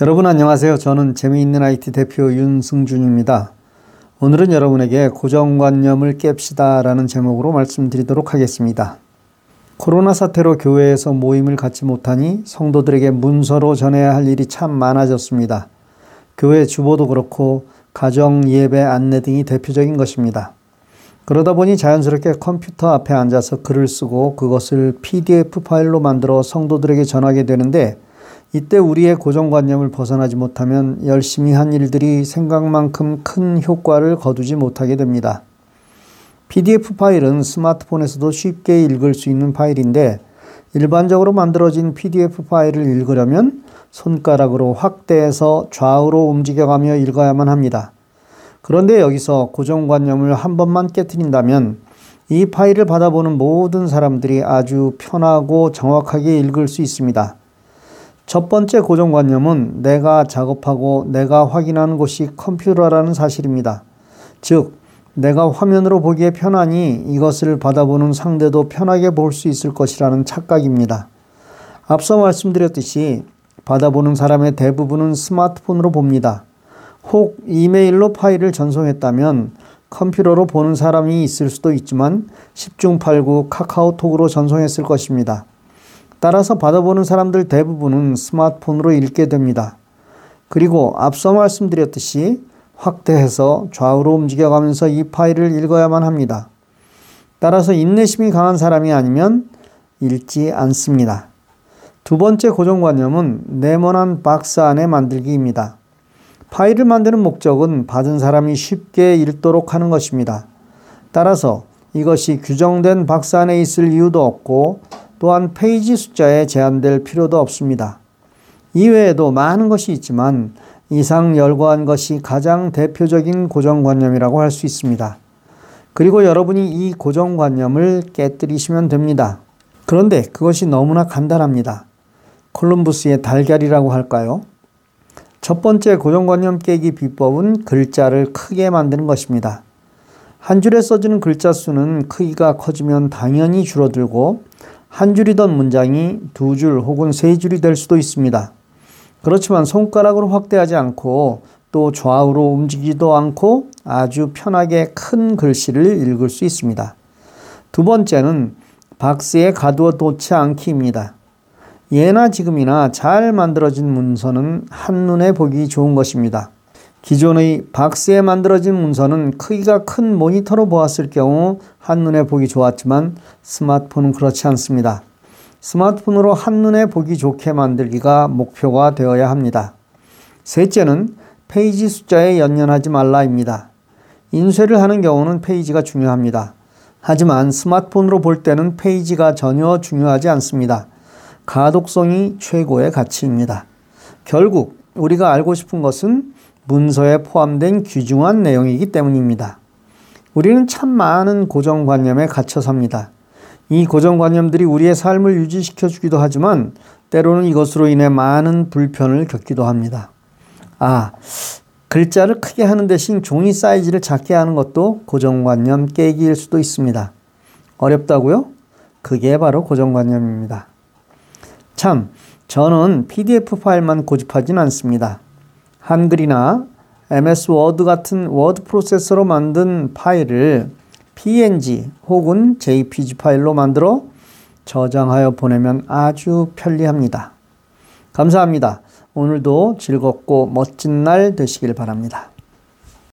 여러분 안녕하세요. 저는 재미있는 IT 대표 윤승준입니다. 오늘은 여러분에게 고정관념을 깹시다 라는 제목으로 말씀드리도록 하겠습니다. 코로나 사태로 교회에서 모임을 갖지 못하니 성도들에게 문서로 전해야 할 일이 참 많아졌습니다. 교회 주보도 그렇고 가정 예배 안내 등이 대표적인 것입니다. 그러다 보니 자연스럽게 컴퓨터 앞에 앉아서 글을 쓰고 그것을 PDF 파일로 만들어 성도들에게 전하게 되는데 이때 우리의 고정관념을 벗어나지 못하면 열심히 한 일들이 생각만큼 큰 효과를 거두지 못하게 됩니다. PDF 파일은 스마트폰에서도 쉽게 읽을 수 있는 파일인데 일반적으로 만들어진 PDF 파일을 읽으려면 손가락으로 확대해서 좌우로 움직여가며 읽어야만 합니다. 그런데 여기서 고정관념을 한 번만 깨뜨린다면 이 파일을 받아보는 모든 사람들이 아주 편하고 정확하게 읽을 수 있습니다. 첫 번째 고정관념은 내가 작업하고 내가 확인하는 곳이 컴퓨터라는 사실입니다. 즉, 내가 화면으로 보기에 편하니 이것을 받아보는 상대도 편하게 볼 수 있을 것이라는 착각입니다. 앞서 말씀드렸듯이 받아보는 사람의 대부분은 스마트폰으로 봅니다. 혹 이메일로 파일을 전송했다면 컴퓨터로 보는 사람이 있을 수도 있지만 10중 8구 카카오톡으로 전송했을 것입니다. 따라서 받아보는 사람들 대부분은 스마트폰으로 읽게 됩니다. 그리고 앞서 말씀드렸듯이 확대해서 좌우로 움직여가면서 이 파일을 읽어야만 합니다. 따라서 인내심이 강한 사람이 아니면 읽지 않습니다. 두 번째 고정관념은 네모난 박스 안에 만들기입니다. 파일을 만드는 목적은 받은 사람이 쉽게 읽도록 하는 것입니다. 따라서 이것이 규정된 박스 안에 있을 이유도 없고 또한 페이지 숫자에 제한될 필요도 없습니다. 이외에도 많은 것이 있지만 이상 열거한 것이 가장 대표적인 고정관념이라고 할 수 있습니다. 그리고 여러분이 이 고정관념을 깨뜨리시면 됩니다. 그런데 그것이 너무나 간단합니다. 콜럼부스의 달걀이라고 할까요? 첫 번째 고정관념 깨기 비법은 글자를 크게 만드는 것입니다. 한 줄에 써지는 글자 수는 크기가 커지면 당연히 줄어들고 한 줄이던 문장이 두 줄 혹은 세 줄이 될 수도 있습니다. 그렇지만 손가락으로 확대하지 않고 또 좌우로 움직이지도 않고 아주 편하게 큰 글씨를 읽을 수 있습니다. 두 번째는 박스에 가두어 놓지 않기입니다. 예나 지금이나 잘 만들어진 문서는 한눈에 보기 좋은 것입니다. 기존의 박스에 만들어진 문서는 크기가 큰 모니터로 보았을 경우 한눈에 보기 좋았지만 스마트폰은 그렇지 않습니다. 스마트폰으로 한눈에 보기 좋게 만들기가 목표가 되어야 합니다. 셋째는 페이지 숫자에 연연하지 말라입니다. 인쇄를 하는 경우는 페이지가 중요합니다. 하지만 스마트폰으로 볼 때는 페이지가 전혀 중요하지 않습니다. 가독성이 최고의 가치입니다. 결국 우리가 알고 싶은 것은 문서에 포함된 귀중한 내용이기 때문입니다. 우리는 참 많은 고정관념에 갇혀 삽니다. 이 고정관념들이 우리의 삶을 유지시켜 주기도 하지만 때로는 이것으로 인해 많은 불편을 겪기도 합니다. 아, 글자를 크게 하는 대신 종이 사이즈를 작게 하는 것도 고정관념 깨기일 수도 있습니다. 어렵다고요? 그게 바로 고정관념입니다. 참, 저는 PDF 파일만 고집하진 않습니다. 한글이나 MS 워드 같은 워드 프로세서로 만든 파일을 PNG 혹은 JPG 파일로 만들어 저장하여 보내면 아주 편리합니다. 감사합니다. 오늘도 즐겁고 멋진 날 되시길 바랍니다.